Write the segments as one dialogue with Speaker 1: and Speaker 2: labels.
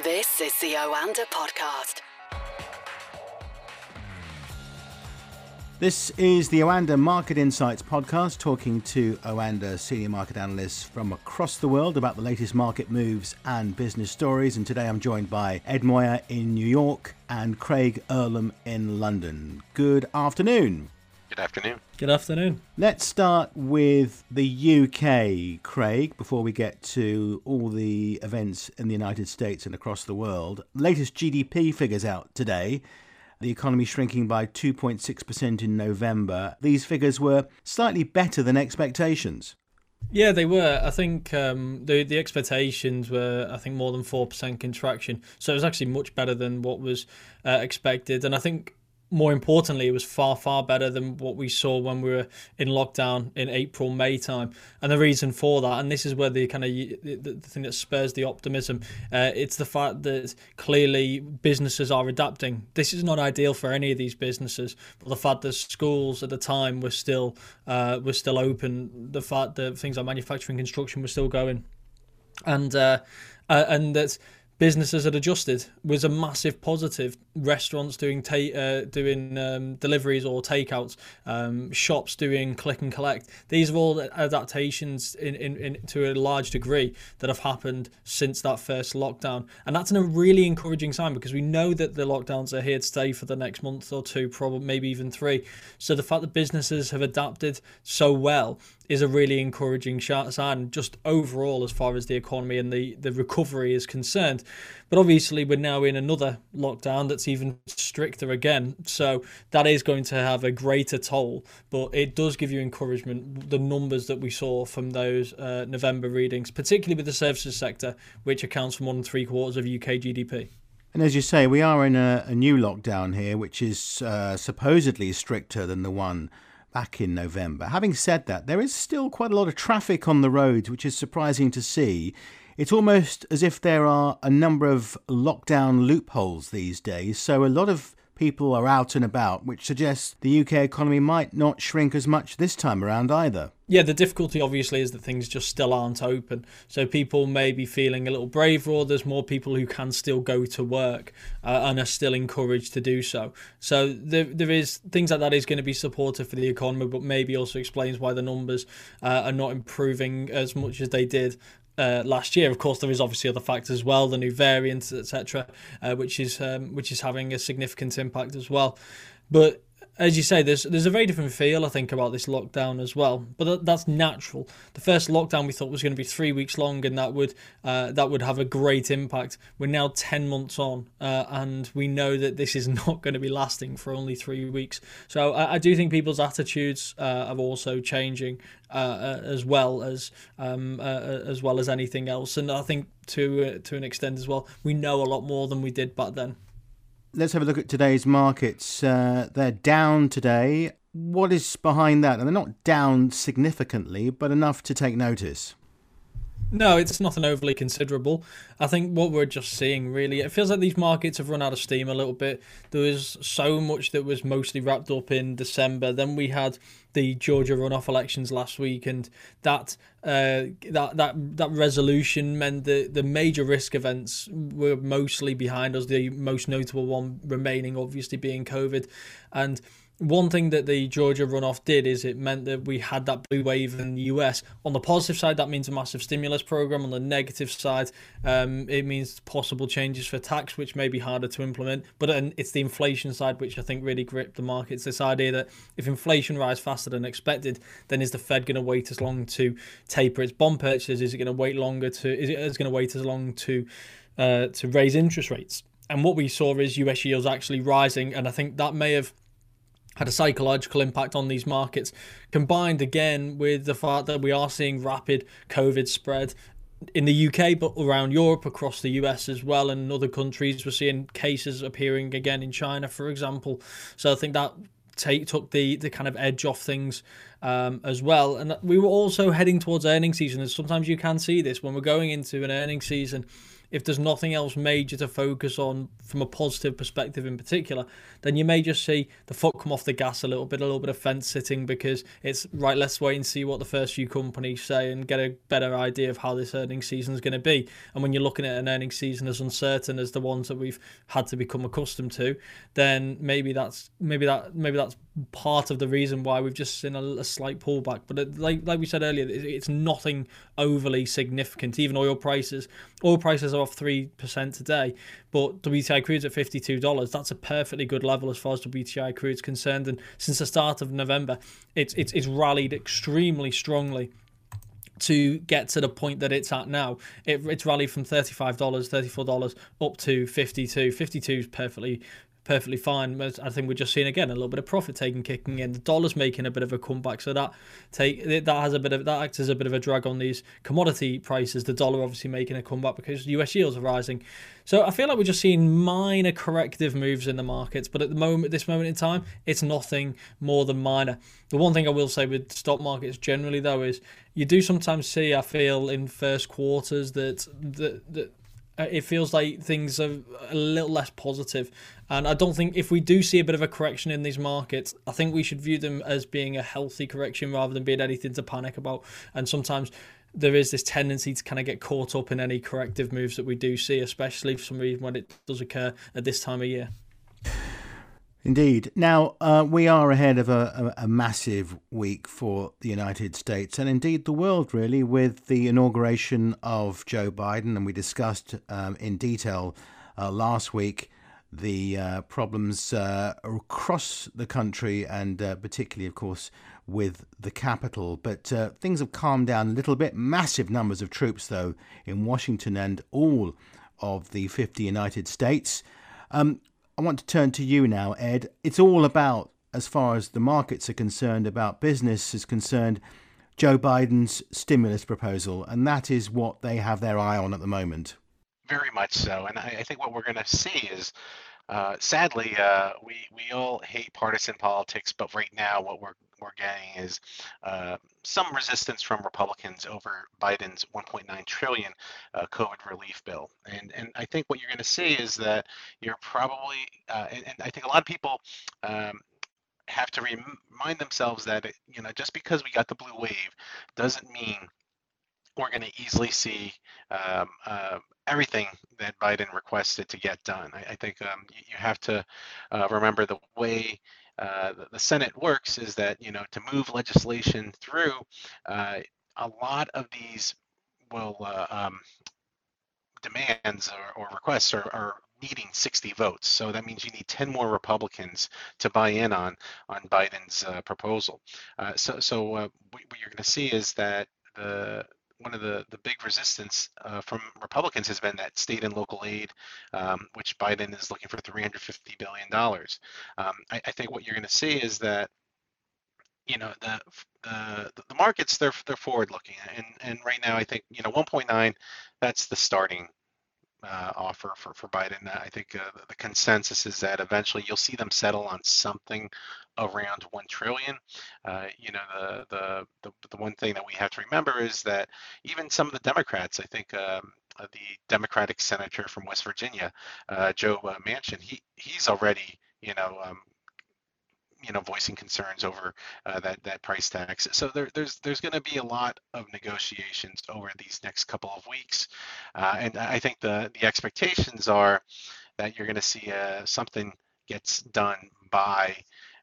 Speaker 1: This is the Oanda podcast.
Speaker 2: This is the Oanda Market Insights podcast, talking to Oanda senior market analysts from across the world about the latest market moves and business stories. And today I'm joined by Ed Moya in New York and Craig Erlam in London. Good afternoon.
Speaker 3: Good afternoon.
Speaker 4: Good afternoon.
Speaker 2: Let's start with the UK, Craig, before we get to all the events in the United States and across the world. Latest GDP figures out today. The economy shrinking by 2.6% in November. These figures were slightly better than expectations.
Speaker 4: Yeah, they were. I think um, the the expectations were, I think, more than four percent contraction. So it was actually much better than what was uh, expected. And I think more importantly, it was far, far better than what we saw when we were in lockdown in April, May time. And the reason for that, and this is where the kind of the, the thing that spurs the optimism, uh, it's the fact that clearly businesses are adapting. This is not ideal for any of these businesses, but the fact that schools at the time were still uh, were still open, the fact that things like manufacturing, construction were still going, and uh, uh and that businesses had adjusted was a massive positive. Restaurants doing ta- uh, doing um, deliveries or takeouts, um, shops doing click and collect. These are all adaptations in, in, in, to a large degree that have happened since that first lockdown, and that's a really encouraging sign because we know that the lockdowns are here to stay for the next month or two, probably maybe even three. So the fact that businesses have adapted so well is a really encouraging sign just overall as far as the economy and the, the recovery is concerned. But obviously, we're now in another lockdown that's even stricter again. So that is going to have a greater toll. But it does give you encouragement, the numbers that we saw from those uh, November readings, particularly with the services sector, which accounts for more than three quarters of UK GDP.
Speaker 2: And as you say, we are in a, a new lockdown here, which is uh, supposedly stricter than the one back in November. Having said that, there is still quite a lot of traffic on the roads, which is surprising to see. It's almost as if there are a number of lockdown loopholes these days, so a lot of people are out and about, which suggests the UK economy might not shrink as much this time around either.
Speaker 4: Yeah, the difficulty obviously is that things just still aren't open. So people may be feeling a little braver, or there's more people who can still go to work uh, and are still encouraged to do so. So there, there is things like that is going to be supportive for the economy, but maybe also explains why the numbers uh, are not improving as much as they did uh, last year. Of course, there is obviously other factors as well, the new variants, etc., uh, which is um, which is having a significant impact as well. But as you say, there's there's a very different feel I think about this lockdown as well. But that, that's natural. The first lockdown we thought was going to be three weeks long, and that would uh, that would have a great impact. We're now ten months on, uh, and we know that this is not going to be lasting for only three weeks. So I, I do think people's attitudes uh, are also changing uh, uh, as well as um, uh, as well as anything else. And I think to to an extent as well, we know a lot more than we did back then.
Speaker 2: Let's have a look at today's markets. Uh, they're down today. What is behind that? And they're not down significantly, but enough to take notice.
Speaker 4: No, it's nothing overly considerable. I think what we're just seeing really, it feels like these markets have run out of steam a little bit. There was so much that was mostly wrapped up in December. Then we had the Georgia runoff elections last week, and that uh, that that that resolution meant that the major risk events were mostly behind us. The most notable one remaining, obviously, being COVID, and one thing that the Georgia runoff did is it meant that we had that blue wave in the US. On the positive side, that means a massive stimulus program. On the negative side, um, it means possible changes for tax, which may be harder to implement. But it's the inflation side which I think really gripped the markets. This idea that if inflation rises faster than expected, then is the Fed going to wait as long to taper its bond purchases? Is it going to wait longer to? Is it going to wait as long to uh, to raise interest rates? And what we saw is US yields actually rising, and I think that may have had a psychological impact on these markets, combined again with the fact that we are seeing rapid COVID spread in the UK, but around Europe, across the US as well, and other countries. We're seeing cases appearing again in China, for example. So I think that take took the the kind of edge off things um, as well. And we were also heading towards earnings season, and sometimes you can see this when we're going into an earnings season if there's nothing else major to focus on from a positive perspective in particular, then you may just see the foot come off the gas a little bit, a little bit of fence sitting because it's right. Let's wait and see what the first few companies say and get a better idea of how this earnings season is going to be. And when you're looking at an earnings season as uncertain as the ones that we've had to become accustomed to, then maybe that's maybe that maybe that's part of the reason why we've just seen a, a slight pullback. But it, like like we said earlier, it's nothing overly significant. Even oil prices, oil prices are off three percent today, but WTI crude's at fifty two dollars. That's a perfectly good level as far as WTI crude is concerned. And since the start of November, it's it's, it's rallied extremely strongly to get to the point that it's at now. It, it's rallied from $35, $34 up to 52. 52 is perfectly perfectly fine. I think we're just seeing again a little bit of profit taking kicking in. The dollar's making a bit of a comeback, so that take that has a bit of that acts as a bit of a drag on these commodity prices. The dollar obviously making a comeback because US yields are rising. So I feel like we're just seeing minor corrective moves in the markets, but at the moment, this moment in time, it's nothing more than minor. The one thing I will say with stock markets generally, though, is you do sometimes see, I feel, in first quarters that that, that Uh, it feels like things are a little less positive. And I don't think if we do see a bit of a correction in these markets, I think we should view them as being a healthy correction rather than being anything to panic about. And sometimes there is this tendency to kind of get caught up in any corrective moves that we do see, especially for some reason when it does occur at this time of year.
Speaker 2: Indeed. Now, uh, we are ahead of a, a, a, massive week for the United States and indeed the world, really, with the inauguration of Joe Biden. And we discussed um, in detail uh, last week the uh, problems uh, across the country and uh, particularly, of course, with the capital. But uh, things have calmed down a little bit. Massive numbers of troops, though, in Washington and all of the 50 United States. Um, I want to turn to you now, Ed. It's all about, as far as the markets are concerned, about business is concerned, Joe Biden's stimulus proposal, and that is what they have their eye on at the moment.
Speaker 3: Very much so, and I, I think what we're going to see is uh, sadly, uh, we we all hate partisan politics, but right now, what we're we're getting is uh, some resistance from Republicans over Biden's 1.9 trillion uh, COVID relief bill, and and I think what you're going to see is that you're probably, uh, and, and, I think a lot of people. Um, have to remind themselves that you know just because we got the blue wave doesn't mean we're going to easily see um, uh, everything that Biden requested to get done. I, I think um, you, you, have to uh, remember the way uh, the, Senate works is that you know to move legislation through, uh, a lot of these will uh, um, demands or, or requests are, are, needing 60 votes. So that means you need 10 more Republicans to buy in on on Biden's uh, proposal. Uh, so so uh, what, what, you're going to see is that the one of the, the big resistance uh, from Republicans has been that state and local aid, um, which Biden is looking for $350 billion. Um, I, I, think what you're going to see is that, you know, the, the, the markets, they're, they're forward looking. And, and right now, I think, you know, 1.9, that's the starting uh, offer for, for Biden. I think uh, the consensus is that eventually you'll see them settle on something around one trillion. Uh, you know, the, the, the the one thing that we have to remember is that even some of the Democrats, I think. Um, uh, the Democratic senator from West Virginia, uh, Joe uh, Manchin, he he's already you know um, you know voicing concerns over uh, that that price tax. So there, there's there's going to be a lot of negotiations over these next couple of weeks, uh, and I think the the expectations are that you're going to see uh, something gets done by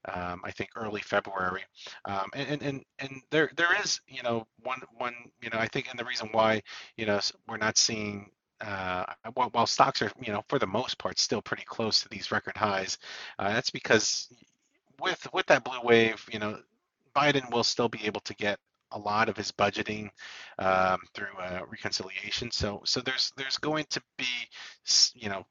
Speaker 3: um, I think early February, um, and, and and there there is you know one one you know I think and the reason why you know we're not seeing uh, while, while, stocks are, you know, for the most part, still pretty close to these record highs, uh, that's because with with that blue wave, you know, Biden will still be able to get a lot of his budgeting um, through uh, reconciliation. So so there's there's going to be, you know,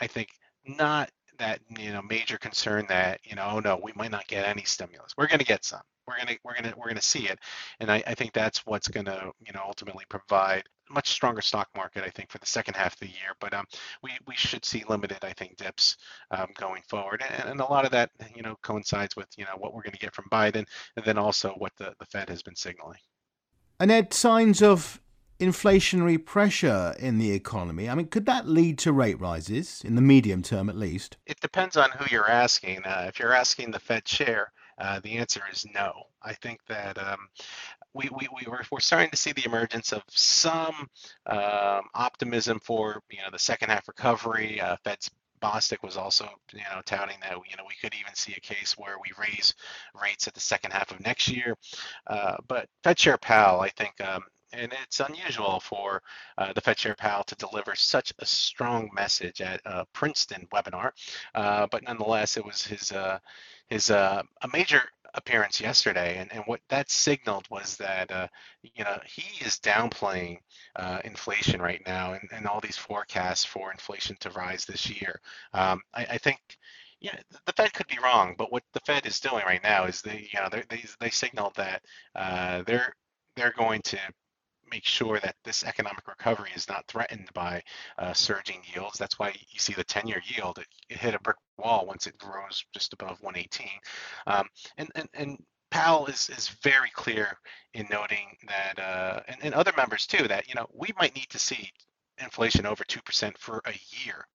Speaker 3: I think not that you know major concern that you know oh no we might not get any stimulus. We're going to get some we're gonna we're gonna we're gonna see it, and I, I think that's what's gonna you know ultimately provide much stronger stock market I think for the second half of the year. But um, we we should see limited I think dips um, going forward, and, and a lot of that you know coincides with you know what we're gonna get from Biden, and then also what the the Fed has been signaling.
Speaker 2: And Ed, signs of inflationary pressure in the economy. I mean, could that lead to rate rises in the medium term at least?
Speaker 3: It depends on who you're asking. Uh, if you're asking the Fed chair, uh, the answer is no. I think that um, we, we, we we're, we're starting to see the emergence of some um, optimism for you know the second half recovery. Uh, Fed's Bostic was also, you know, touting that you know we could even see a case where we raise rates at the second half of next year. Uh, but Fed Chair Powell, I think, um, and it's unusual for uh, the Fed Chair Powell to deliver such a strong message at a Princeton webinar. Uh, but nonetheless, it was his uh, his uh, a major appearance yesterday, and, and what that signaled was that uh, you know he is downplaying uh, inflation right now, and, and all these forecasts for inflation to rise this year. Um, I, I think yeah, the Fed could be wrong, but what the Fed is doing right now is they, you know, they they signaled that uh, they're they're going to make sure that this economic recovery is not threatened by uh, surging yields. That's why you see the 10-year yield, it, it, hit a brick wall once it rose just above 118. Um, and, and, and Powell is, is very clear in noting that, uh, and, and other members too, that, you know, we might need to see inflation over 2% for a year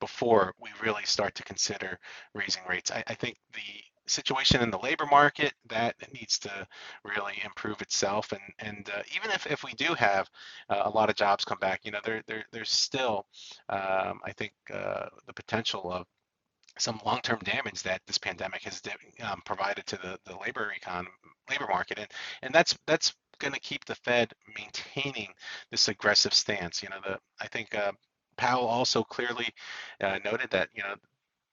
Speaker 3: before we really start to consider raising rates. I, I think the situation in the labor market that needs to really improve itself. And and uh, even if, if we do have uh, a lot of jobs come back you know there, there there's still um, i think uh, the potential of some long-term damage that this pandemic has um, provided to the, the labor econ labor market. And and that's that's going to keep the fed maintaining this aggressive stance. You know the i think uh, powell also clearly uh, noted that you know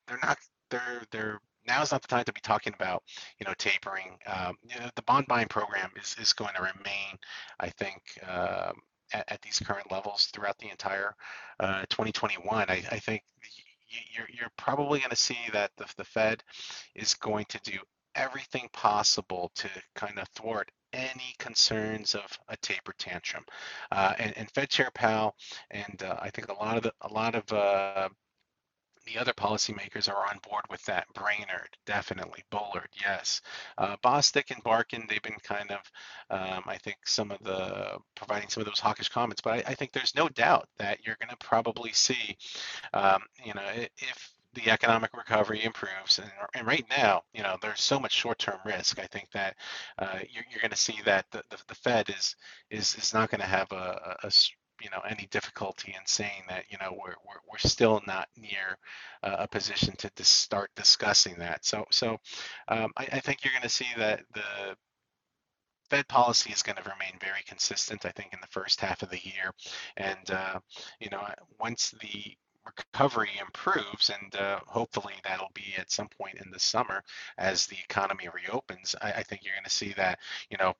Speaker 3: they're not they're they're now is not the time to be talking about, you know, tapering. Um, you know, the bond buying program is, is going to remain, I think, at, at, these current levels throughout the entire uh, 2021. I, I think you're, you're probably going to see that the, the Fed is going to do everything possible to kind of thwart any concerns of a taper tantrum. Uh, and, and, Fed Chair Powell, and uh, I think a lot of the, a lot of uh, the other policymakers are on board with that. Brainard, definitely. Bullard, yes. Uh, Bostic and Barkin, they've been kind of, um, I think, some of the providing some of those hawkish comments. But I, I think there's no doubt that you're going to probably see, um, you know, if the economic recovery improves and, and, right now you know there's so much short-term risk i think that uh, you're, you're going to see that the, the, the, fed is is is not going to have a, a, you know any difficulty in saying that you know we're we're, we're still not near uh, a position to dis- start discussing that. So so um, I, I, think you're going to see that the Fed policy is going to remain very consistent. I think in the first half of the year, and uh, you know once the recovery improves, and uh, hopefully that'll be at some point in the summer as the economy reopens. I, I think you're going to see that you know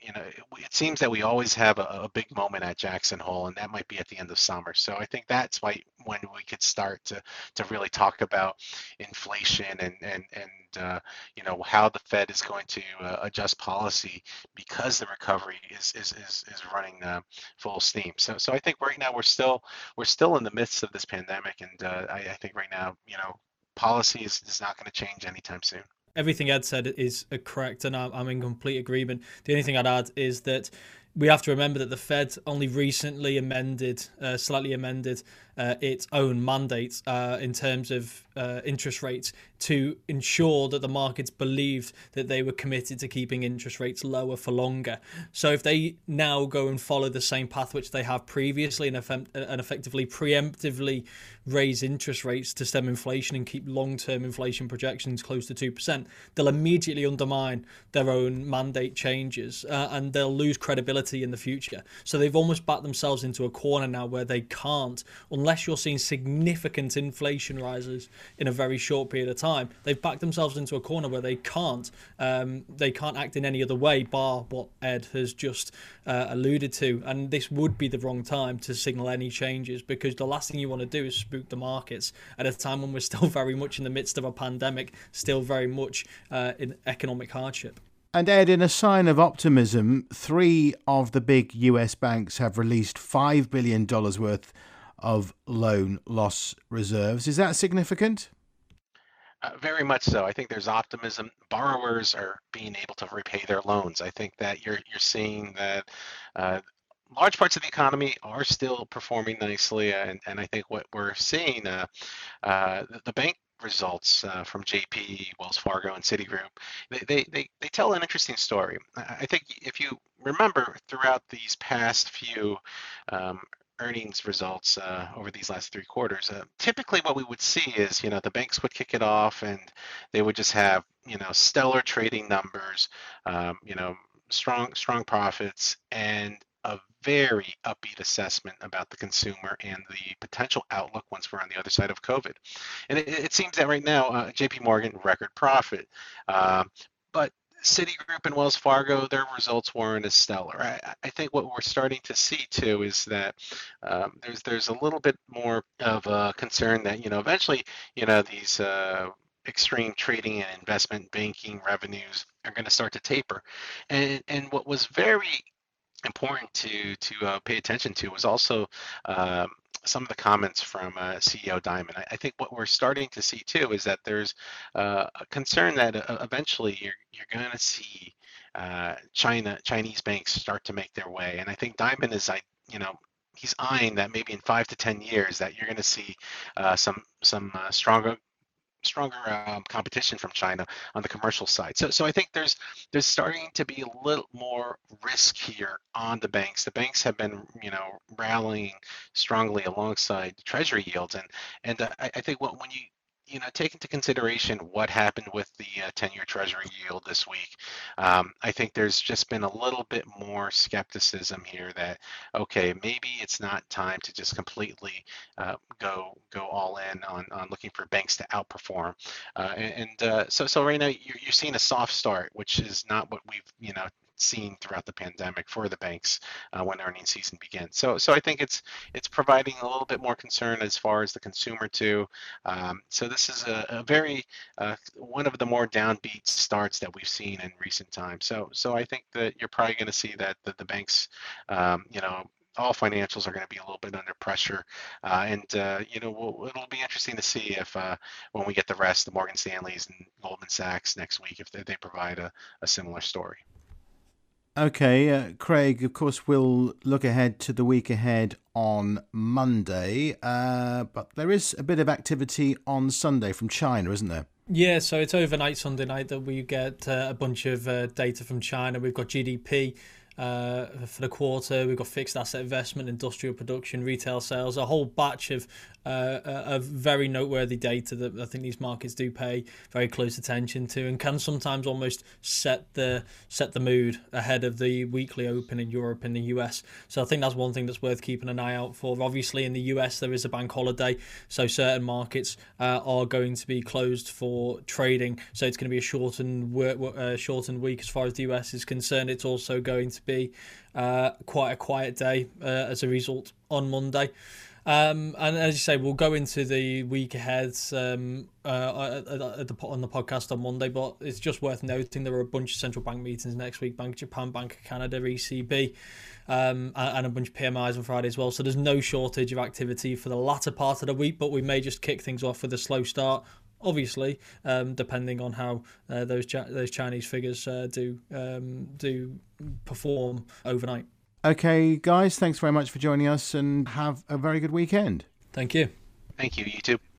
Speaker 3: you know, it, seems that we always have a, a, big moment at Jackson Hole, and that might be at the end of summer. So I think that's why when we could start to to really talk about inflation and and and uh, you know how the Fed is going to uh, adjust policy because the recovery is is is, is running uh, full steam. So so I think right now we're still we're still in the midst of this pandemic, and uh, I, I think right now you know policy is, is not going to change anytime soon
Speaker 4: everything Ed said is correct, and I'm in complete agreement. The only thing I'd add is that we have to remember that the Fed only recently amended, uh, slightly amended uh, its own mandate uh, in terms of uh, interest rates to ensure that the markets believed that they were committed to keeping interest rates lower for longer. So if they now go and follow the same path which they have previously and, eff- and effectively preemptively raise interest rates to stem inflation and keep long-term inflation projections close to 2%, they'll immediately undermine their own mandate changes uh, and they'll lose credibility in the future. So they've almost backed themselves into a corner now where they can't, unless you're seeing significant inflation rises in a very short period of time, they've backed themselves into a corner where they can't um, they can't act in any other way bar what Ed has just uh, alluded to. And this would be the wrong time to signal any changes because the last thing you want to do is spook the markets at a time when we're still very much in the midst of a pandemic, still very much uh, in economic hardship.
Speaker 2: And Ed, in a sign of optimism, three of the big US banks have released $5 billion worth of loan loss reserves. Is that significant?
Speaker 3: Uh, very much so. I think there's optimism. Borrowers are being able to repay their loans. I think that you're you're seeing that uh, large parts of the economy are still performing nicely, and, and I think what we're seeing, uh, uh, the, the bank results uh, from JP, Wells Fargo, and Citigroup, they, they, they, they, tell an interesting story. I think if you remember throughout these past few um, earnings results uh, over these last three quarters, uh, typically what we would see is, you know, the banks would kick it off and they would just have, you know, stellar trading numbers, um, you know, strong strong profits and a very upbeat assessment about the consumer and the potential outlook once we're on the other side of COVID. And it, it seems that right now, uh, JP Morgan record profit. Uh, but Citigroup and Wells Fargo, their results weren't as stellar. I, I think what we're starting to see too is that um, there's there's a little bit more of a concern that you know eventually you know these uh, extreme trading and investment banking revenues are going to start to taper, and and what was very important to to uh, pay attention to was also um, some of the comments from uh, CEO Dimon. I, I, think what we're starting to see too is that there's uh, a concern that uh, eventually you're you're going to see uh, China Chinese banks start to make their way, and I think Dimon is I you know he's eyeing that maybe in five to ten years that you're going to see uh, some some uh, stronger stronger um, competition from China on the commercial side. So, so I think there's there's starting to be a little more risk here on the banks. The banks have been, you know, rallying strongly alongside Treasury yields, and and uh, I, I think when you you know, take into consideration what happened with the 10-year uh, Treasury yield this week, um, I think there's just been a little bit more skepticism here that okay, maybe it's not time to just completely uh, go go all in on, on looking for banks to outperform. Uh, and, and uh, so so right now you're, you're seeing a soft start, which is not what we've you know seen throughout the pandemic for the banks uh, when earnings season begins. So, so I think it's it's providing a little bit more concern as far as the consumer too. Um, so this is a, a very uh, one of the more downbeat starts that we've seen in recent times. So, so I think that you're probably going to see that that the banks, um, you know, all financials are going to be a little bit under pressure. Uh, and, uh, you know, we'll, it'll be interesting to see if uh, when we get the rest, the Morgan Stanleys and Goldman Sachs next week, if they, they provide a, a similar story.
Speaker 2: Okay, uh, Craig, of course, we'll look ahead to the week ahead on Monday, uh, but there is a bit of activity on Sunday from China, isn't there?
Speaker 4: Yeah, so it's overnight Sunday night that we get uh, a bunch of uh, data from China. We've got GDP uh, for the quarter. We've got fixed asset investment, industrial production, retail sales, a whole batch of uh, very noteworthy data that I think these markets do pay very close attention to, and can sometimes almost set the set the mood ahead of the weekly open in Europe and the US. So I think that's one thing that's worth keeping an eye out for. Obviously, in the US there is a bank holiday, so certain markets uh, are going to be closed for trading. So it's going to be a shortened work, uh, shortened week as far as the US is concerned. It's also going to be uh, quite a quiet day uh, as a result on Monday. Um, and as you say, we'll go into the week ahead um, uh, the, on the podcast on Monday. But it's just worth noting there are a bunch of central bank meetings next week: Bank of Japan, Bank of Canada, ECB, um, and a bunch of PMIs on Friday as well. So there's no shortage of activity for the latter part of the week. But we may just kick things off with a slow start obviously, um, depending on how uh, those those Chinese figures uh, do um, do perform overnight.
Speaker 2: Okay, guys, thanks very much for joining us, and have a very good weekend.
Speaker 4: Thank you.
Speaker 3: Thank you. You too.